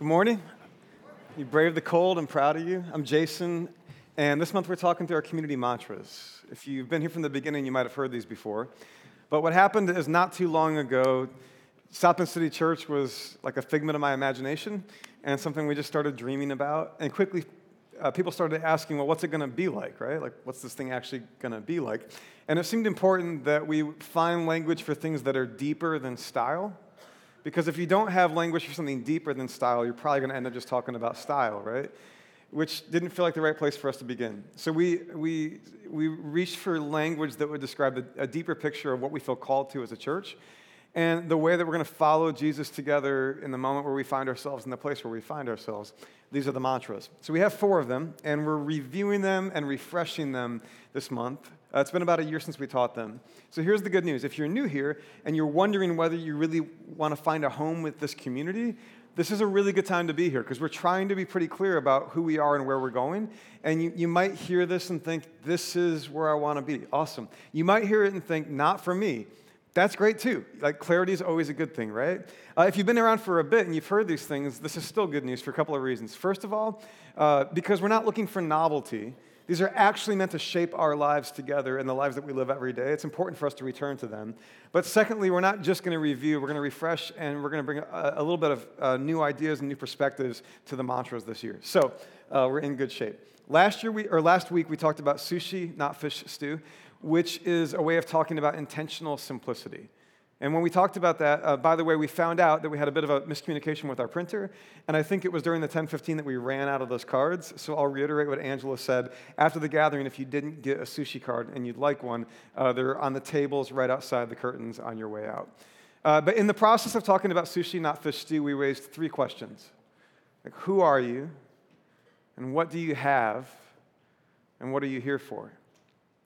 Good morning. You braved the cold. I'm proud of you. I'm Jason, and this month we're talking through our community mantras. If you've been here from the beginning, you might have heard these before. But what happened is not too long ago, South Bend City Church was like a figment of my imagination and something we just started dreaming about. And quickly, uh, people started asking, well, what's it going to be like, right? Like, what's this thing actually going to be like? And it seemed important that we find language for things that are deeper than style because if you don't have language for something deeper than style, you're probably going to end up just talking about style, right? Which didn't feel like the right place for us to begin. So we, we, we reached for language that would describe a, a deeper picture of what we feel called to as a church and the way that we're going to follow Jesus together in the moment where we find ourselves, in the place where we find ourselves. These are the mantras. So we have four of them, and we're reviewing them and refreshing them this month. Uh, it's been about a year since we taught them. So here's the good news. If you're new here and you're wondering whether you really want to find a home with this community, this is a really good time to be here because we're trying to be pretty clear about who we are and where we're going. And you, you might hear this and think, this is where I want to be. Awesome. You might hear it and think, not for me. That's great too. Like clarity is always a good thing, right? Uh, if you've been around for a bit and you've heard these things, this is still good news for a couple of reasons. First of all, uh, because we're not looking for novelty. These are actually meant to shape our lives together and the lives that we live every day. It's important for us to return to them. But secondly, we're not just going to review, we're going to refresh and we're going to bring a, a little bit of uh, new ideas and new perspectives to the mantras this year. So uh, we're in good shape. Last year, we, or last week, we talked about sushi, not fish stew, which is a way of talking about intentional simplicity. And when we talked about that, uh, by the way, we found out that we had a bit of a miscommunication with our printer. And I think it was during the 1015 that we ran out of those cards. So I'll reiterate what Angela said. After the gathering, if you didn't get a sushi card and you'd like one, uh, they're on the tables right outside the curtains on your way out. Uh, but in the process of talking about sushi, not fish stew, we raised three questions like, Who are you? And what do you have? And what are you here for?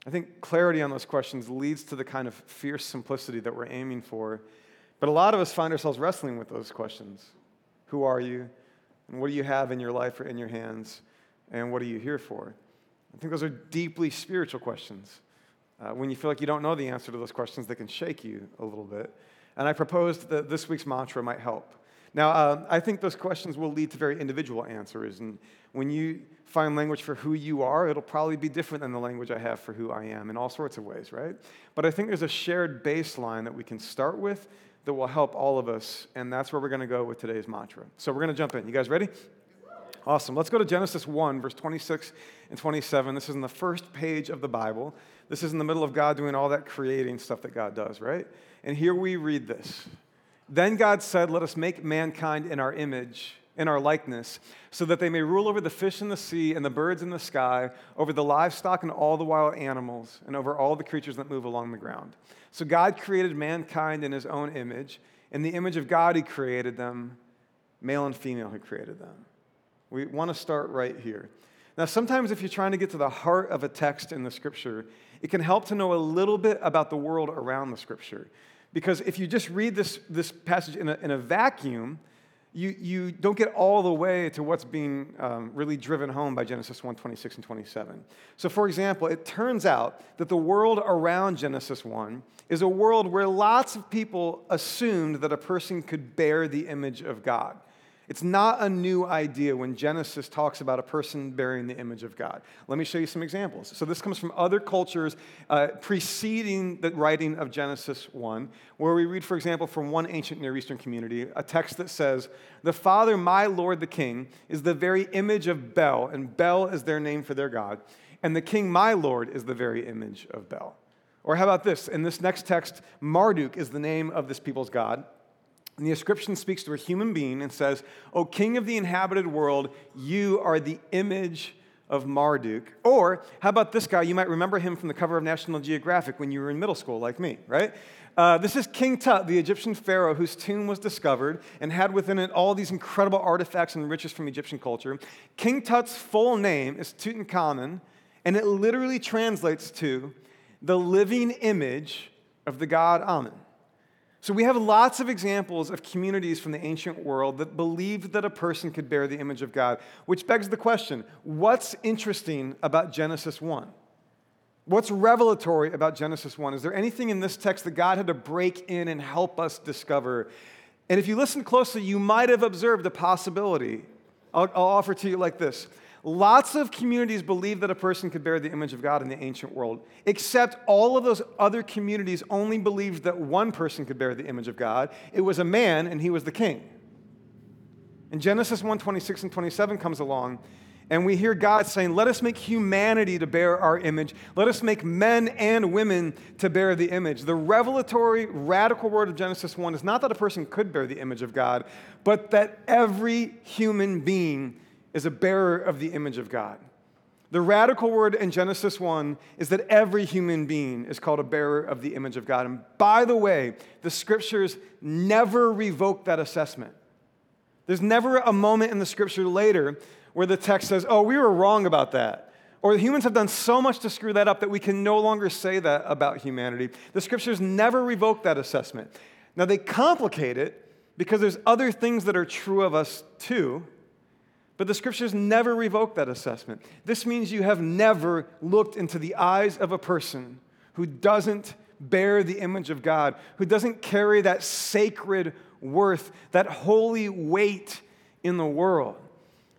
I think clarity on those questions leads to the kind of fierce simplicity that we're aiming for. But a lot of us find ourselves wrestling with those questions Who are you? And what do you have in your life or in your hands? And what are you here for? I think those are deeply spiritual questions. Uh, when you feel like you don't know the answer to those questions, they can shake you a little bit. And I proposed that this week's mantra might help. Now, uh, I think those questions will lead to very individual answers. And when you find language for who you are, it'll probably be different than the language I have for who I am in all sorts of ways, right? But I think there's a shared baseline that we can start with that will help all of us. And that's where we're going to go with today's mantra. So we're going to jump in. You guys ready? Awesome. Let's go to Genesis 1, verse 26 and 27. This is in the first page of the Bible. This is in the middle of God doing all that creating stuff that God does, right? And here we read this. Then God said, Let us make mankind in our image, in our likeness, so that they may rule over the fish in the sea and the birds in the sky, over the livestock and all the wild animals, and over all the creatures that move along the ground. So God created mankind in his own image. In the image of God, he created them. Male and female, he created them. We want to start right here. Now, sometimes if you're trying to get to the heart of a text in the scripture, it can help to know a little bit about the world around the scripture. Because if you just read this, this passage in a, in a vacuum, you, you don't get all the way to what's being um, really driven home by Genesis 1 26 and 27. So, for example, it turns out that the world around Genesis 1 is a world where lots of people assumed that a person could bear the image of God. It's not a new idea when Genesis talks about a person bearing the image of God. Let me show you some examples. So, this comes from other cultures uh, preceding the writing of Genesis 1, where we read, for example, from one ancient Near Eastern community, a text that says, The Father, my Lord the King, is the very image of Bel, and Bel is their name for their God, and the King, my Lord, is the very image of Bel. Or how about this? In this next text, Marduk is the name of this people's God. And the inscription speaks to a human being and says, O king of the inhabited world, you are the image of Marduk. Or how about this guy? You might remember him from the cover of National Geographic when you were in middle school, like me, right? Uh, this is King Tut, the Egyptian pharaoh whose tomb was discovered and had within it all these incredible artifacts and riches from Egyptian culture. King Tut's full name is Tutankhamun, and it literally translates to the living image of the god Amun. So we have lots of examples of communities from the ancient world that believed that a person could bear the image of God, which begs the question what's interesting about Genesis 1? What's revelatory about Genesis 1? Is there anything in this text that God had to break in and help us discover? And if you listen closely, you might have observed a possibility. I'll, I'll offer to you like this Lots of communities believe that a person could bear the image of God in the ancient world, except all of those other communities only believed that one person could bear the image of God. It was a man, and he was the king. And Genesis 1 26 and 27 comes along, and we hear God saying, Let us make humanity to bear our image. Let us make men and women to bear the image. The revelatory, radical word of Genesis 1 is not that a person could bear the image of God, but that every human being is a bearer of the image of God. The radical word in Genesis 1 is that every human being is called a bearer of the image of God. And by the way, the scriptures never revoke that assessment. There's never a moment in the scripture later where the text says, oh, we were wrong about that. Or humans have done so much to screw that up that we can no longer say that about humanity. The scriptures never revoke that assessment. Now, they complicate it because there's other things that are true of us too. But the scriptures never revoke that assessment. This means you have never looked into the eyes of a person who doesn't bear the image of God, who doesn't carry that sacred worth, that holy weight in the world.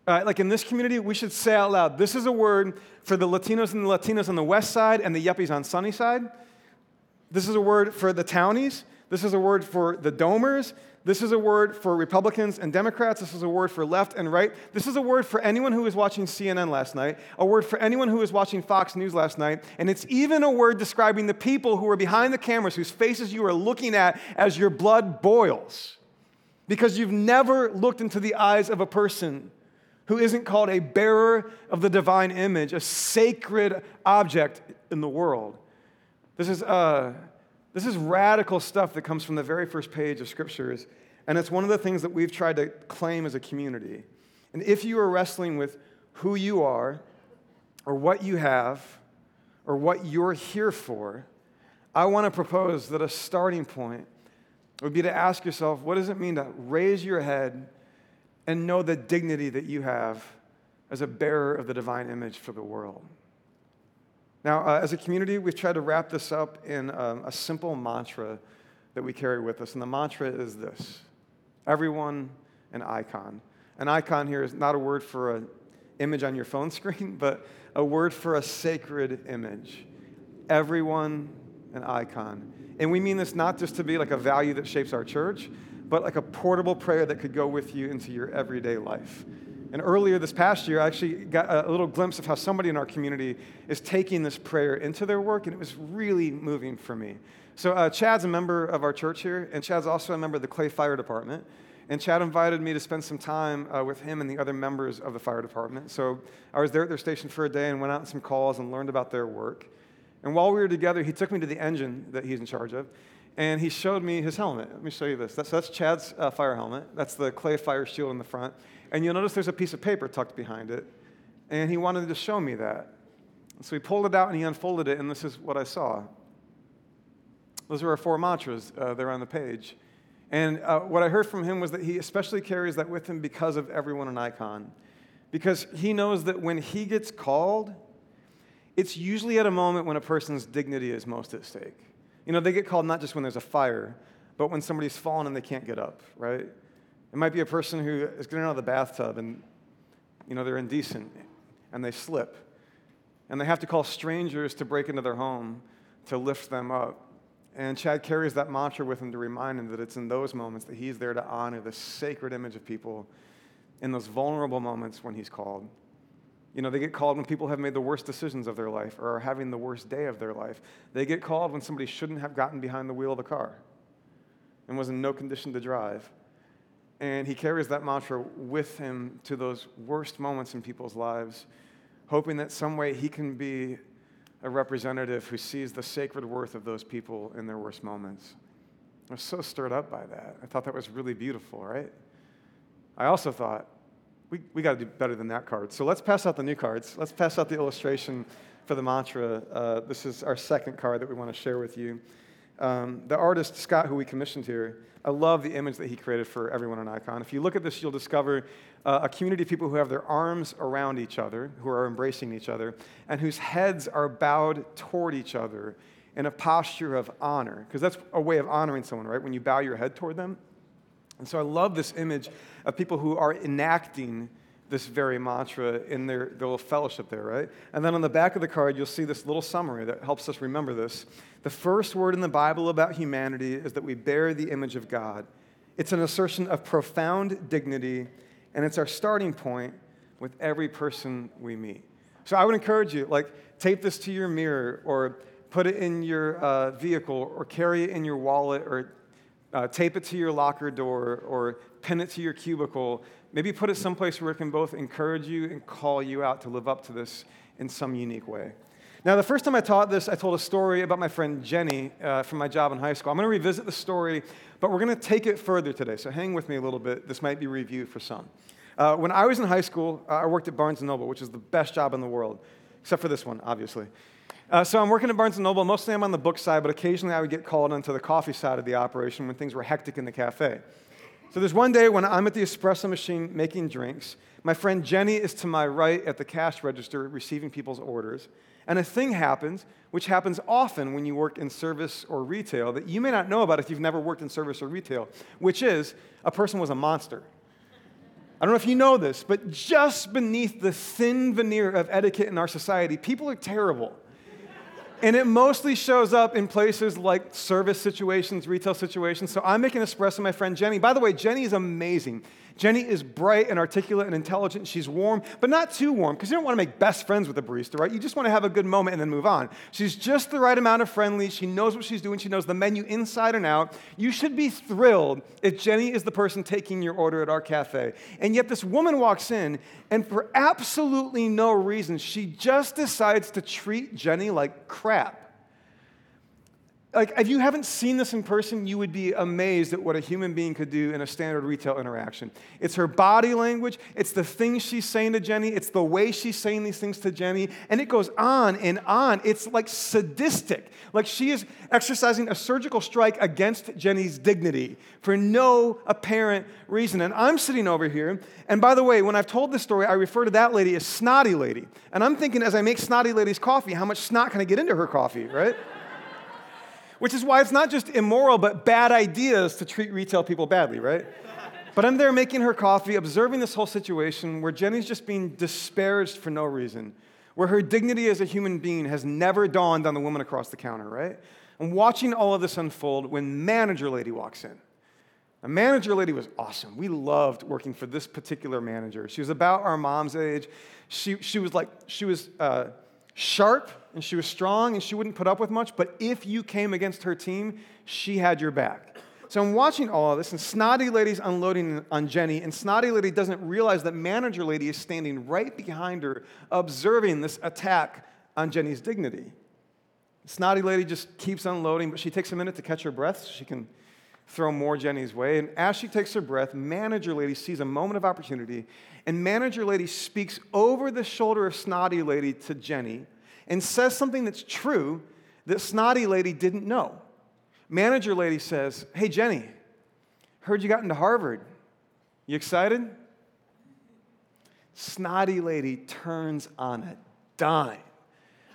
Uh, like in this community, we should say out loud this is a word for the Latinos and the Latinas on the west side and the yuppies on sunny side. This is a word for the townies. This is a word for the domers. This is a word for Republicans and Democrats. This is a word for left and right. This is a word for anyone who was watching CNN last night, a word for anyone who was watching Fox News last night. And it's even a word describing the people who are behind the cameras, whose faces you are looking at as your blood boils. Because you've never looked into the eyes of a person who isn't called a bearer of the divine image, a sacred object in the world. This is. Uh, this is radical stuff that comes from the very first page of scriptures, and it's one of the things that we've tried to claim as a community. And if you are wrestling with who you are, or what you have, or what you're here for, I want to propose that a starting point would be to ask yourself what does it mean to raise your head and know the dignity that you have as a bearer of the divine image for the world? Now, uh, as a community, we've tried to wrap this up in um, a simple mantra that we carry with us. And the mantra is this everyone an icon. An icon here is not a word for an image on your phone screen, but a word for a sacred image. Everyone an icon. And we mean this not just to be like a value that shapes our church, but like a portable prayer that could go with you into your everyday life. And earlier this past year, I actually got a little glimpse of how somebody in our community is taking this prayer into their work, and it was really moving for me. So, uh, Chad's a member of our church here, and Chad's also a member of the Clay Fire Department. And Chad invited me to spend some time uh, with him and the other members of the fire department. So, I was there at their station for a day and went out on some calls and learned about their work. And while we were together, he took me to the engine that he's in charge of, and he showed me his helmet. Let me show you this. That's, that's Chad's uh, fire helmet. That's the Clay Fire shield in the front. And you'll notice there's a piece of paper tucked behind it. And he wanted to show me that. So he pulled it out and he unfolded it, and this is what I saw. Those are our four mantras uh, there on the page. And uh, what I heard from him was that he especially carries that with him because of everyone an icon. Because he knows that when he gets called, it's usually at a moment when a person's dignity is most at stake. You know, they get called not just when there's a fire, but when somebody's fallen and they can't get up, right? It might be a person who is getting out of the bathtub and, you know, they're indecent and they slip. And they have to call strangers to break into their home to lift them up. And Chad carries that mantra with him to remind him that it's in those moments that he's there to honor the sacred image of people in those vulnerable moments when he's called. You know, they get called when people have made the worst decisions of their life or are having the worst day of their life. They get called when somebody shouldn't have gotten behind the wheel of a car and was in no condition to drive. And he carries that mantra with him to those worst moments in people's lives, hoping that some way he can be a representative who sees the sacred worth of those people in their worst moments. I was so stirred up by that. I thought that was really beautiful, right? I also thought, we, we got to do better than that card. So let's pass out the new cards. Let's pass out the illustration for the mantra. Uh, this is our second card that we want to share with you. Um, the artist, Scott, who we commissioned here, I love the image that he created for everyone on Icon. If you look at this, you'll discover uh, a community of people who have their arms around each other, who are embracing each other, and whose heads are bowed toward each other in a posture of honor. Because that's a way of honoring someone, right? When you bow your head toward them. And so I love this image of people who are enacting this very mantra in their, their little fellowship there, right? And then on the back of the card, you'll see this little summary that helps us remember this. The first word in the Bible about humanity is that we bear the image of God. It's an assertion of profound dignity, and it's our starting point with every person we meet. So I would encourage you, like, tape this to your mirror or put it in your uh, vehicle or carry it in your wallet or uh, tape it to your locker door or pin it to your cubicle. Maybe put it someplace where it can both encourage you and call you out to live up to this in some unique way. Now, the first time I taught this, I told a story about my friend Jenny uh, from my job in high school. I'm going to revisit the story, but we're going to take it further today. So hang with me a little bit. This might be review for some. Uh, when I was in high school, uh, I worked at Barnes & Noble, which is the best job in the world, except for this one, obviously. Uh, so I'm working at Barnes & Noble. Mostly I'm on the book side, but occasionally I would get called into the coffee side of the operation when things were hectic in the cafe. So there's one day when I'm at the espresso machine making drinks. My friend Jenny is to my right at the cash register receiving people's orders. And a thing happens, which happens often when you work in service or retail, that you may not know about if you've never worked in service or retail, which is a person was a monster. I don't know if you know this, but just beneath the thin veneer of etiquette in our society, people are terrible. And it mostly shows up in places like service situations, retail situations. So I'm making espresso, my friend Jenny. By the way, Jenny is amazing. Jenny is bright and articulate and intelligent. She's warm, but not too warm because you don't want to make best friends with a barista, right? You just want to have a good moment and then move on. She's just the right amount of friendly. She knows what she's doing. She knows the menu inside and out. You should be thrilled if Jenny is the person taking your order at our cafe. And yet this woman walks in, and for absolutely no reason, she just decides to treat Jenny like crap like if you haven't seen this in person you would be amazed at what a human being could do in a standard retail interaction. It's her body language. It's the things she's saying to jenny. It's the way she's saying these things to jenny. And it goes on and on. It's like sadistic. Like she is exercising a surgical strike against jenny's dignity for no apparent reason. And i'm sitting over here. And by the way when i've told this story i refer to that lady as snotty lady. And i'm thinking as i make snotty lady's coffee how much snot can i get into her coffee right which is why it's not just immoral, but bad ideas to treat retail people badly, right? But I'm there making her coffee, observing this whole situation where Jenny's just being disparaged for no reason, where her dignity as a human being has never dawned on the woman across the counter, right? I'm watching all of this unfold when manager lady walks in. A manager lady was awesome. We loved working for this particular manager. She was about our mom's age. She, she was like, she was uh, sharp and she was strong and she wouldn't put up with much, but if you came against her team, she had your back. So I'm watching all of this, and Snotty Lady's unloading on Jenny, and Snotty Lady doesn't realize that Manager Lady is standing right behind her, observing this attack on Jenny's dignity. Snotty Lady just keeps unloading, but she takes a minute to catch her breath so she can throw more Jenny's way. And as she takes her breath, Manager Lady sees a moment of opportunity, and Manager Lady speaks over the shoulder of Snotty Lady to Jenny and says something that's true that Snotty Lady didn't know. Manager Lady says, Hey, Jenny, heard you got into Harvard. You excited? Snotty Lady turns on a dime.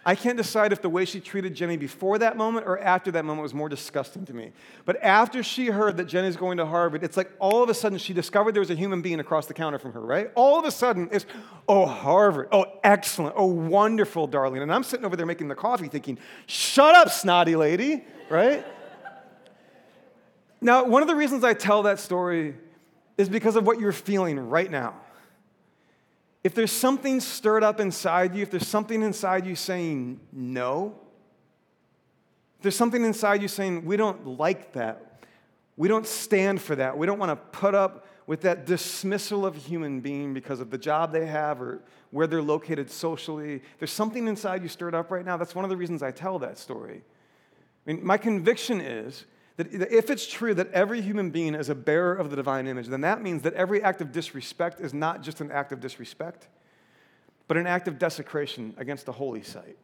I can't decide if the way she treated Jenny before that moment or after that moment was more disgusting to me. But after she heard that Jenny's going to Harvard, it's like all of a sudden she discovered there was a human being across the counter from her, right? All of a sudden it's, oh, Harvard. Oh, excellent. Oh, wonderful, darling. And I'm sitting over there making the coffee thinking, shut up, snotty lady, right? now, one of the reasons I tell that story is because of what you're feeling right now. If there's something stirred up inside you, if there's something inside you saying no, if there's something inside you saying, we don't like that, we don't stand for that, we don't want to put up with that dismissal of a human being because of the job they have or where they're located socially, there's something inside you stirred up right now. That's one of the reasons I tell that story. I mean, my conviction is that if it's true that every human being is a bearer of the divine image, then that means that every act of disrespect is not just an act of disrespect, but an act of desecration against the holy site.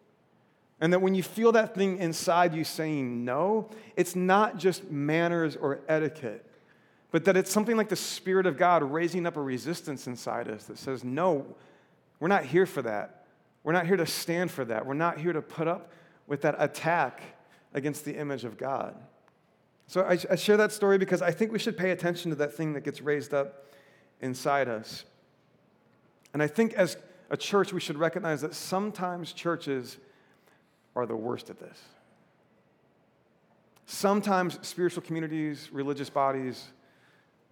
And that when you feel that thing inside you saying no, it's not just manners or etiquette, but that it's something like the Spirit of God raising up a resistance inside us that says, no, we're not here for that. We're not here to stand for that. We're not here to put up with that attack against the image of God. So I, I share that story because I think we should pay attention to that thing that gets raised up inside us. And I think as a church, we should recognize that sometimes churches are the worst at this. Sometimes spiritual communities, religious bodies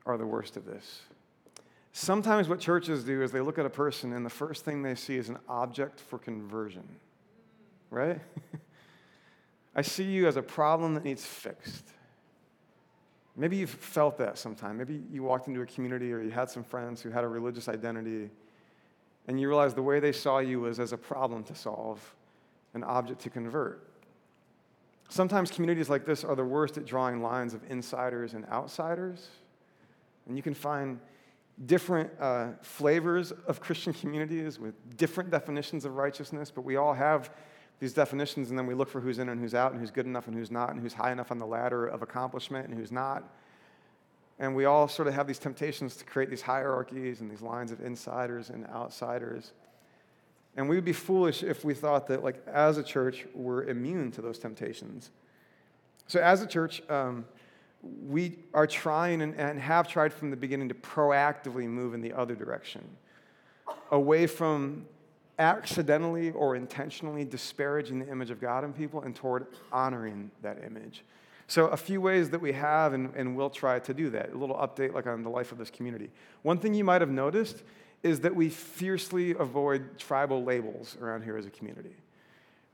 are the worst of this. Sometimes what churches do is they look at a person and the first thing they see is an object for conversion, right? I see you as a problem that needs fixed. Maybe you've felt that sometime. Maybe you walked into a community or you had some friends who had a religious identity and you realized the way they saw you was as a problem to solve, an object to convert. Sometimes communities like this are the worst at drawing lines of insiders and outsiders. And you can find different uh, flavors of Christian communities with different definitions of righteousness, but we all have these definitions, and then we look for who's in and who's out, and who's good enough and who's not, and who's high enough on the ladder of accomplishment and who's not. And we all sort of have these temptations to create these hierarchies and these lines of insiders and outsiders. And we would be foolish if we thought that, like, as a church, we're immune to those temptations. So, as a church, um, we are trying and, and have tried from the beginning to proactively move in the other direction, away from accidentally or intentionally disparaging the image of God in people and toward honoring that image. So, a few ways that we have and, and will try to do that. A little update, like on the life of this community. One thing you might have noticed is that we fiercely avoid tribal labels around here as a community.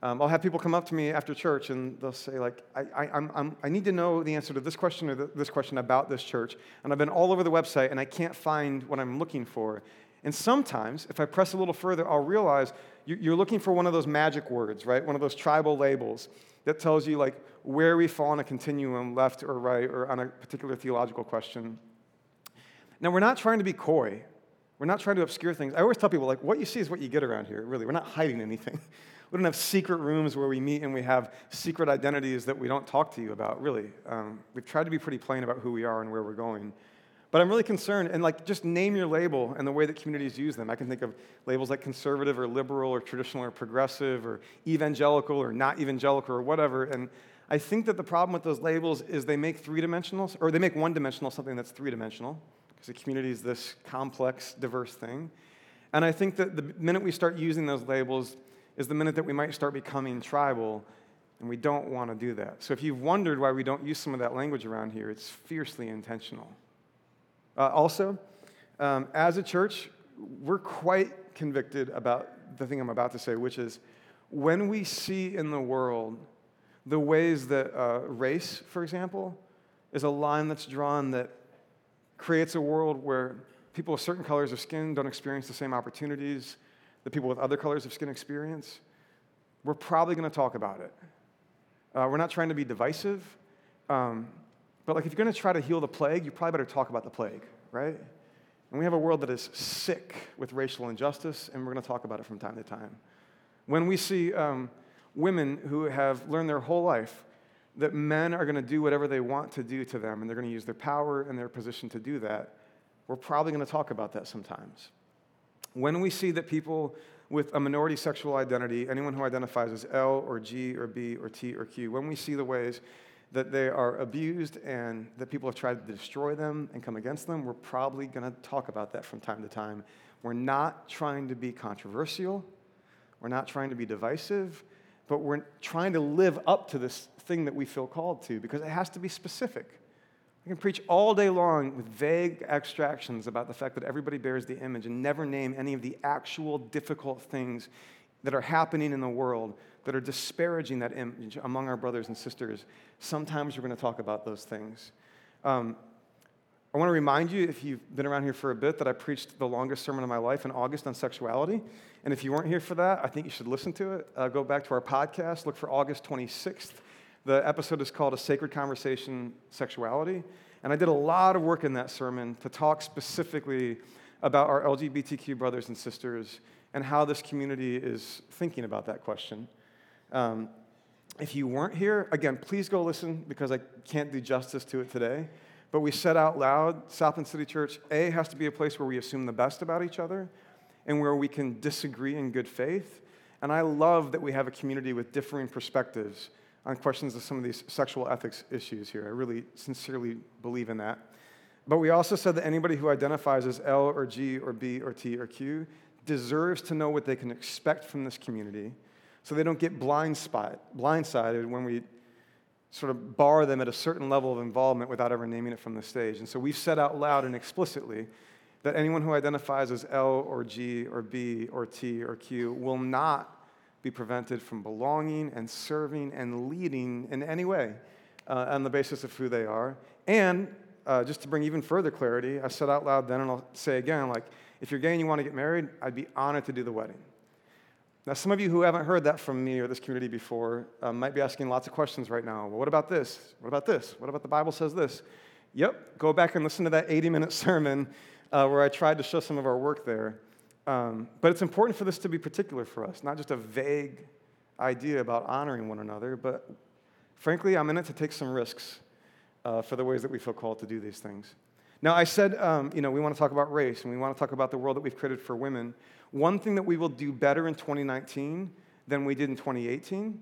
Um, I'll have people come up to me after church and they'll say, like, I, I, I'm, I'm, i need to know the answer to this question or this question about this church. And I've been all over the website and I can't find what I'm looking for. And sometimes, if I press a little further, I'll realize you're looking for one of those magic words, right? One of those tribal labels that tells you, like, where we fall on a continuum, left or right, or on a particular theological question. Now, we're not trying to be coy. We're not trying to obscure things. I always tell people, like, what you see is what you get around here, really. We're not hiding anything. We don't have secret rooms where we meet and we have secret identities that we don't talk to you about, really. Um, we've tried to be pretty plain about who we are and where we're going. But I'm really concerned, and like, just name your label and the way that communities use them. I can think of labels like conservative or liberal or traditional or progressive or evangelical or not evangelical or whatever. And I think that the problem with those labels is they make three dimensional, or they make one dimensional something that's three dimensional because a community is this complex, diverse thing. And I think that the minute we start using those labels is the minute that we might start becoming tribal, and we don't want to do that. So if you've wondered why we don't use some of that language around here, it's fiercely intentional. Uh, also, um, as a church, we're quite convicted about the thing I'm about to say, which is when we see in the world the ways that uh, race, for example, is a line that's drawn that creates a world where people with certain colors of skin don't experience the same opportunities that people with other colors of skin experience, we're probably going to talk about it. Uh, we're not trying to be divisive, um, but like if you're going to try to heal the plague, you probably better talk about the plague, right? And we have a world that is sick with racial injustice, and we're going to talk about it from time to time. When we see um, women who have learned their whole life that men are going to do whatever they want to do to them, and they're going to use their power and their position to do that, we're probably going to talk about that sometimes. When we see that people with a minority sexual identity, anyone who identifies as L or G or B or T or Q, when we see the ways that they are abused and that people have tried to destroy them and come against them, we're probably going to talk about that from time to time. We're not trying to be controversial, we're not trying to be divisive, but we're trying to live up to this thing that we feel called to because it has to be specific. We can preach all day long with vague abstractions about the fact that everybody bears the image and never name any of the actual difficult things that are happening in the world that are disparaging that image among our brothers and sisters. Sometimes we're going to talk about those things. Um, I want to remind you, if you've been around here for a bit, that I preached the longest sermon of my life in August on sexuality. And if you weren't here for that, I think you should listen to it. Uh, go back to our podcast, look for August 26th. The episode is called A Sacred Conversation Sexuality. And I did a lot of work in that sermon to talk specifically about our LGBTQ brothers and sisters and how this community is thinking about that question. Um, if you weren't here, again, please go listen because I can't do justice to it today. But we said out loud South Bend City Church, A, has to be a place where we assume the best about each other and where we can disagree in good faith. And I love that we have a community with differing perspectives on questions of some of these sexual ethics issues here. I really sincerely believe in that. But we also said that anybody who identifies as L or G or B or T or Q deserves to know what they can expect from this community so they don't get blind spot, blindsided when we sort of bar them at a certain level of involvement without ever naming it from the stage. And so we've said out loud and explicitly that anyone who identifies as L or G or B or T or Q will not be prevented from belonging and serving and leading in any way uh, on the basis of who they are. And uh, just to bring even further clarity, I said out loud then, and I'll say again, like, if you're gay and you want to get married, I'd be honored to do the wedding. Now, some of you who haven't heard that from me or this community before um, might be asking lots of questions right now. Well, what about this? What about this? What about the Bible says this? Yep, go back and listen to that 80 minute sermon uh, where I tried to show some of our work there. Um, but it's important for this to be particular for us, not just a vague idea about honoring one another, but frankly, I'm in it to take some risks uh, for the ways that we feel called to do these things. Now, I said, um, you know, we want to talk about race and we want to talk about the world that we've created for women. One thing that we will do better in 2019 than we did in 2018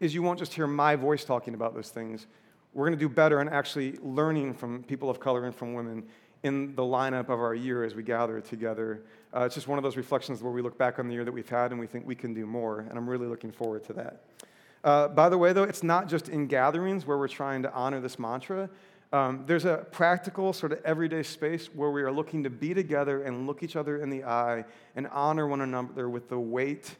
is you won't just hear my voice talking about those things. We're going to do better in actually learning from people of color and from women in the lineup of our year as we gather together. Uh, it's just one of those reflections where we look back on the year that we've had and we think we can do more, and I'm really looking forward to that. Uh, by the way, though, it's not just in gatherings where we're trying to honor this mantra. Um, there's a practical, sort of everyday space where we are looking to be together and look each other in the eye and honor one another with the weight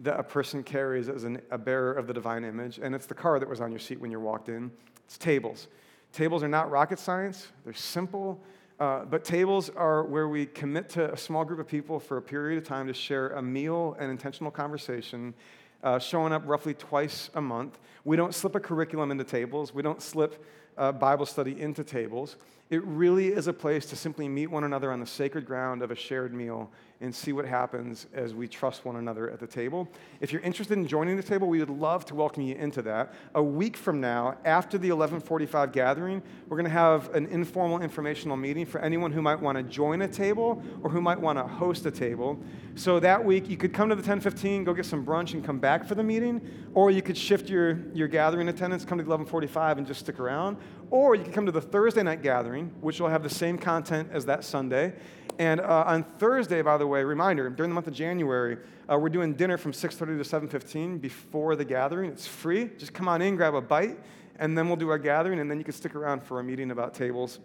that a person carries as an, a bearer of the divine image. And it's the car that was on your seat when you walked in. It's tables. Tables are not rocket science, they're simple. Uh, but tables are where we commit to a small group of people for a period of time to share a meal and intentional conversation, uh, showing up roughly twice a month. We don't slip a curriculum into tables. We don't slip uh, Bible study into tables. It really is a place to simply meet one another on the sacred ground of a shared meal and see what happens as we trust one another at the table. If you're interested in joining the table, we would love to welcome you into that. A week from now, after the 1145 gathering, we're going to have an informal informational meeting for anyone who might want to join a table or who might want to host a table. So that week, you could come to the 1015, go get some brunch and come back for the meeting, or you could shift your, your gathering attendance, come to the 1145 and just stick around, or you can come to the Thursday night gathering, which will have the same content as that Sunday. And uh, on Thursday, by the way, reminder, during the month of January, uh, we're doing dinner from 6.30 to 7.15 before the gathering. It's free. Just come on in, grab a bite, and then we'll do our gathering, and then you can stick around for a meeting about tables.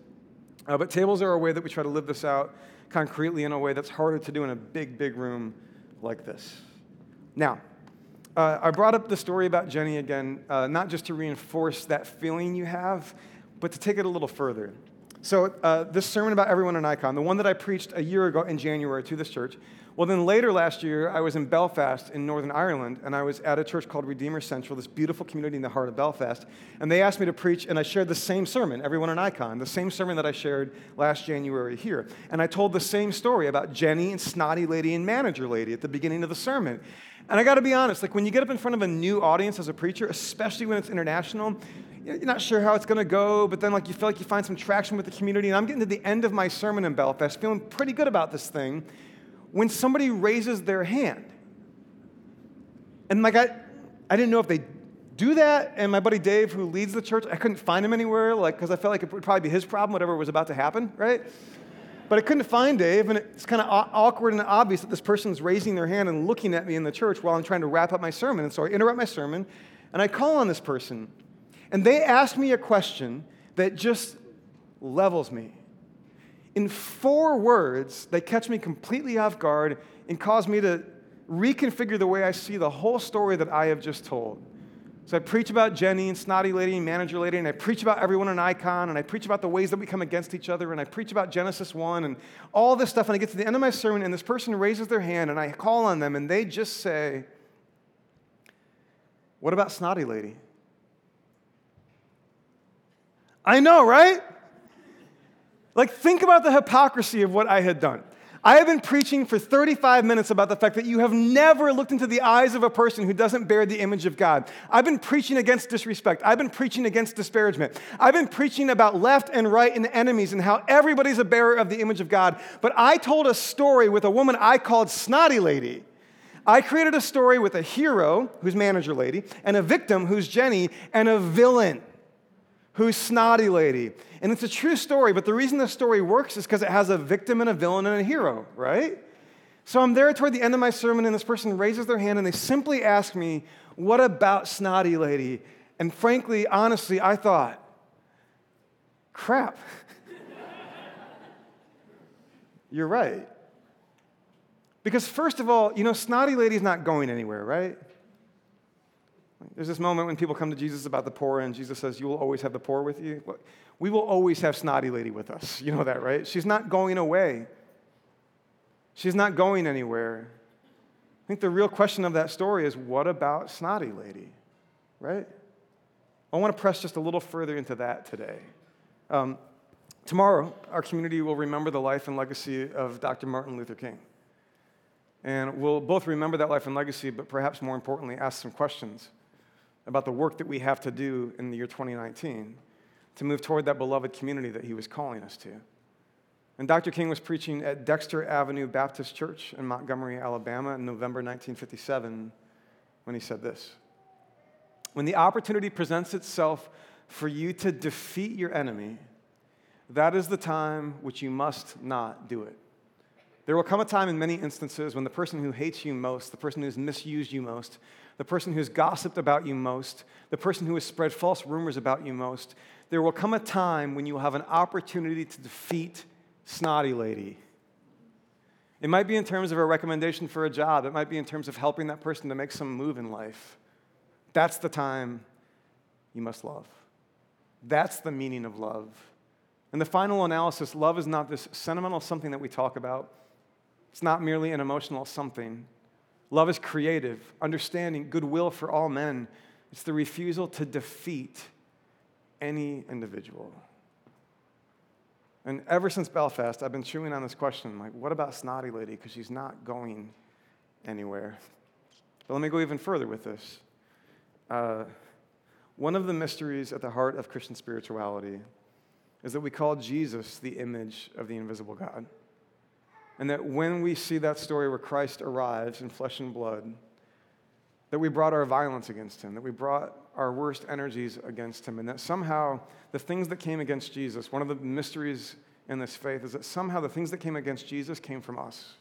Uh, but tables are a way that we try to live this out concretely in a way that's harder to do in a big, big room like this. Now, uh, I brought up the story about Jenny again, uh, not just to reinforce that feeling you have, but to take it a little further. So, uh, this sermon about everyone in Icon, the one that I preached a year ago in January to this church, well, then later last year, I was in Belfast in Northern Ireland, and I was at a church called Redeemer Central, this beautiful community in the heart of Belfast. And they asked me to preach, and I shared the same sermon, Everyone in Icon, the same sermon that I shared last January here. And I told the same story about Jenny and Snotty Lady and Manager Lady at the beginning of the sermon. And I got to be honest, like when you get up in front of a new audience as a preacher, especially when it's international, you're not sure how it's going to go, but then like you feel like you find some traction with the community. And I'm getting to the end of my sermon in Belfast, feeling pretty good about this thing, when somebody raises their hand. And like I, I didn't know if they do that. And my buddy Dave, who leads the church, I couldn't find him anywhere, like because I felt like it would probably be his problem, whatever was about to happen, right? But I couldn't find Dave, and it's kind of awkward and obvious that this person's raising their hand and looking at me in the church while I'm trying to wrap up my sermon. And so I interrupt my sermon, and I call on this person. And they ask me a question that just levels me. In four words, they catch me completely off guard and cause me to reconfigure the way I see the whole story that I have just told. So I preach about Jenny and Snotty Lady and Manager Lady, and I preach about everyone in Icon, and I preach about the ways that we come against each other, and I preach about Genesis 1 and all this stuff. And I get to the end of my sermon, and this person raises their hand, and I call on them, and they just say, What about Snotty Lady? I know, right? Like, think about the hypocrisy of what I had done. I have been preaching for 35 minutes about the fact that you have never looked into the eyes of a person who doesn't bear the image of God. I've been preaching against disrespect. I've been preaching against disparagement. I've been preaching about left and right and enemies and how everybody's a bearer of the image of God. But I told a story with a woman I called Snotty Lady. I created a story with a hero, who's manager lady, and a victim, who's Jenny, and a villain, who's snotty lady. And it's a true story, but the reason the story works is because it has a victim and a villain and a hero, right? So I'm there toward the end of my sermon, and this person raises their hand and they simply ask me, What about snotty lady? And frankly, honestly, I thought, Crap. You're right. Because, first of all, you know, snotty lady's not going anywhere, right? There's this moment when people come to Jesus about the poor, and Jesus says, You will always have the poor with you. We will always have snotty lady with us. You know that, right? She's not going away, she's not going anywhere. I think the real question of that story is what about snotty lady, right? I want to press just a little further into that today. Um, tomorrow, our community will remember the life and legacy of Dr. Martin Luther King. And we'll both remember that life and legacy, but perhaps more importantly, ask some questions about the work that we have to do in the year 2019 to move toward that beloved community that he was calling us to. And Dr. King was preaching at Dexter Avenue Baptist Church in Montgomery, Alabama in November 1957 when he said this When the opportunity presents itself for you to defeat your enemy, that is the time which you must not do it. There will come a time in many instances when the person who hates you most, the person who's misused you most, the person who's gossiped about you most, the person who has spread false rumors about you most, there will come a time when you will have an opportunity to defeat snotty lady. It might be in terms of a recommendation for a job, it might be in terms of helping that person to make some move in life. That's the time you must love. That's the meaning of love. And the final analysis love is not this sentimental something that we talk about. It's not merely an emotional something. Love is creative, understanding, goodwill for all men. It's the refusal to defeat any individual. And ever since Belfast, I've been chewing on this question like, what about Snotty Lady? Because she's not going anywhere. But let me go even further with this. Uh, one of the mysteries at the heart of Christian spirituality is that we call Jesus the image of the invisible God. And that when we see that story where Christ arrives in flesh and blood, that we brought our violence against him, that we brought our worst energies against him, and that somehow the things that came against Jesus, one of the mysteries in this faith is that somehow the things that came against Jesus came from us,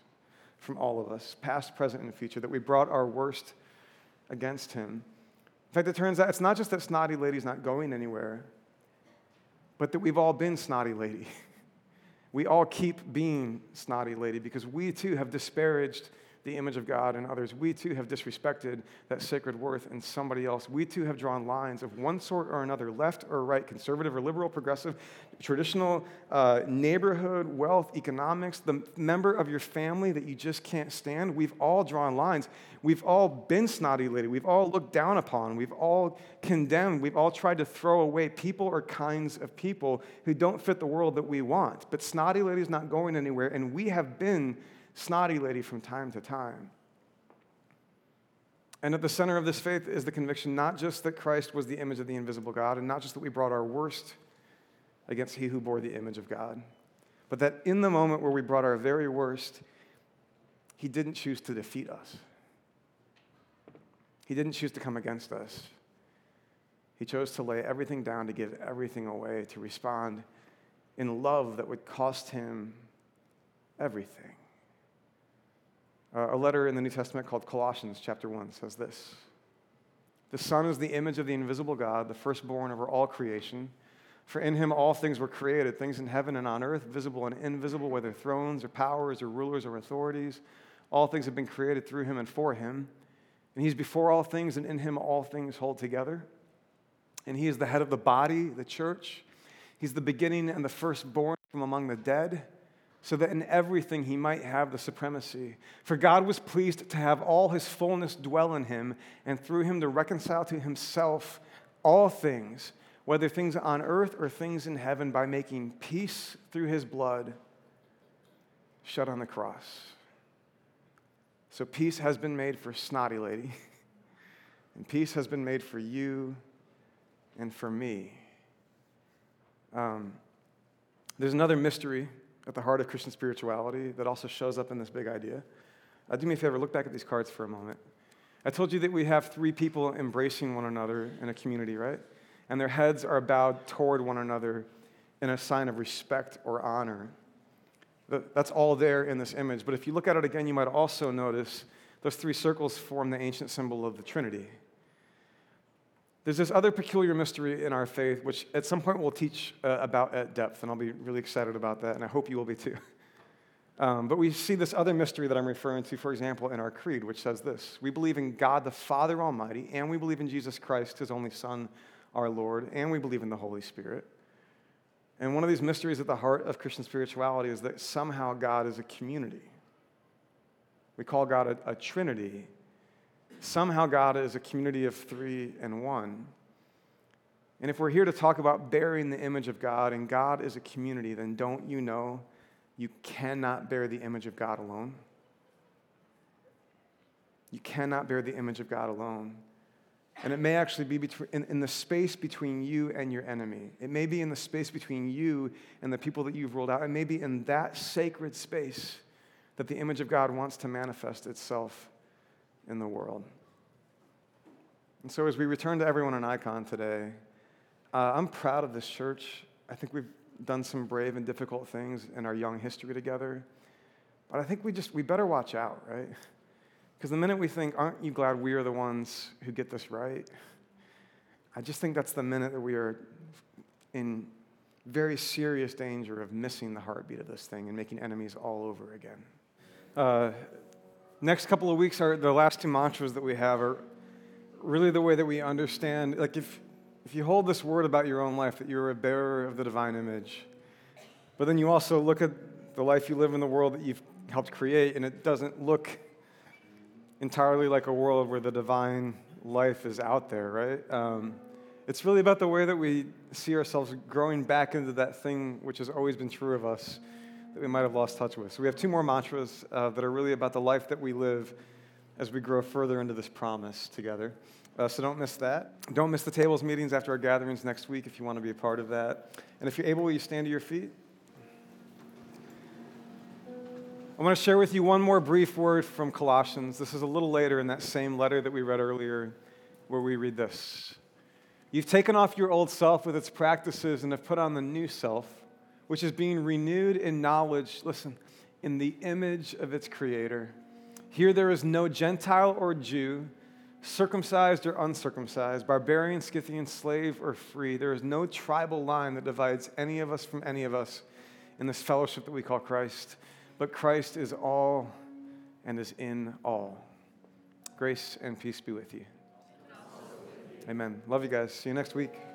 from all of us, past, present, and future, that we brought our worst against him. In fact, it turns out it's not just that snotty lady's not going anywhere, but that we've all been snotty lady. we all keep being snotty lady because we too have disparaged the image of God in others. We too have disrespected that sacred worth in somebody else. We too have drawn lines of one sort or another, left or right, conservative or liberal, progressive, traditional, uh, neighborhood, wealth, economics, the member of your family that you just can't stand. We've all drawn lines. We've all been snotty lady. We've all looked down upon. We've all condemned. We've all tried to throw away people or kinds of people who don't fit the world that we want. But snotty lady is not going anywhere, and we have been snotty lady from time to time. And at the center of this faith is the conviction not just that Christ was the image of the invisible God, and not just that we brought our worst against he who bore the image of God, but that in the moment where we brought our very worst, he didn't choose to defeat us. He didn't choose to come against us. He chose to lay everything down, to give everything away, to respond in love that would cost him everything. Uh, a letter in the New Testament called Colossians, chapter 1, says this The Son is the image of the invisible God, the firstborn over all creation. For in him all things were created, things in heaven and on earth, visible and invisible, whether thrones or powers or rulers or authorities. All things have been created through him and for him. And he's before all things, and in him all things hold together. And he is the head of the body, the church. He's the beginning and the firstborn from among the dead so that in everything he might have the supremacy. For God was pleased to have all his fullness dwell in him, and through him to reconcile to himself all things, whether things on earth or things in heaven, by making peace through his blood shed on the cross. So peace has been made for Snotty Lady, and peace has been made for you and for me. Um, there's another mystery at the heart of Christian spirituality that also shows up in this big idea. Uh, do me a favor, look back at these cards for a moment. I told you that we have three people embracing one another in a community, right? And their heads are bowed toward one another in a sign of respect or honor. That's all there in this image. But if you look at it again, you might also notice those three circles form the ancient symbol of the Trinity. There's this other peculiar mystery in our faith, which at some point we'll teach uh, about at depth, and I'll be really excited about that, and I hope you will be too. Um, but we see this other mystery that I'm referring to, for example, in our creed, which says this We believe in God the Father Almighty, and we believe in Jesus Christ, his only Son, our Lord, and we believe in the Holy Spirit. And one of these mysteries at the heart of Christian spirituality is that somehow God is a community. We call God a, a Trinity. Somehow God is a community of three and one. And if we're here to talk about bearing the image of God and God is a community, then don't you know you cannot bear the image of God alone. You cannot bear the image of God alone. And it may actually be between, in, in, the space between you and your enemy. It may be in the space between you and the people that you've ruled out. It may be in that sacred space that the image of God wants to manifest itself in the world. And so, as we return to everyone in Icon today, uh, I'm proud of this church. I think we've done some brave and difficult things in our young history together. But I think we just, we better watch out, right? Because the minute we think, aren't you glad we are the ones who get this right? I just think that's the minute that we are in very serious danger of missing the heartbeat of this thing and making enemies all over again. Uh, next couple of weeks are the last two mantras that we have are really the way that we understand. Like if if you hold this word about your own life, that you're a bearer of the divine image, but then you also look at the life you live in the world that you've helped create, and it doesn't look entirely like a world where the divine life is out there, right? Um, it's really about the way that we see ourselves growing back into that thing which has always been true of us that we might have lost touch with. So we have two more mantras uh, that are really about the life that we live as we grow further into this promise together. Uh, so don't miss that. Don't miss the tables meetings after our gatherings next week if you want to be a part of that. And if you're able, will you stand to your feet? I want to share with you one more brief word from Colossians. This is a little later in that same letter that we read earlier, where we read this You've taken off your old self with its practices and have put on the new self, which is being renewed in knowledge, listen, in the image of its creator. Here there is no Gentile or Jew circumcised or uncircumcised, barbarian, Scythian, slave or free. There is no tribal line that divides any of us from any of us in this fellowship that we call Christ. But Christ is all and is in all. Grace and peace be with you. Amen. Love you guys. See you next week.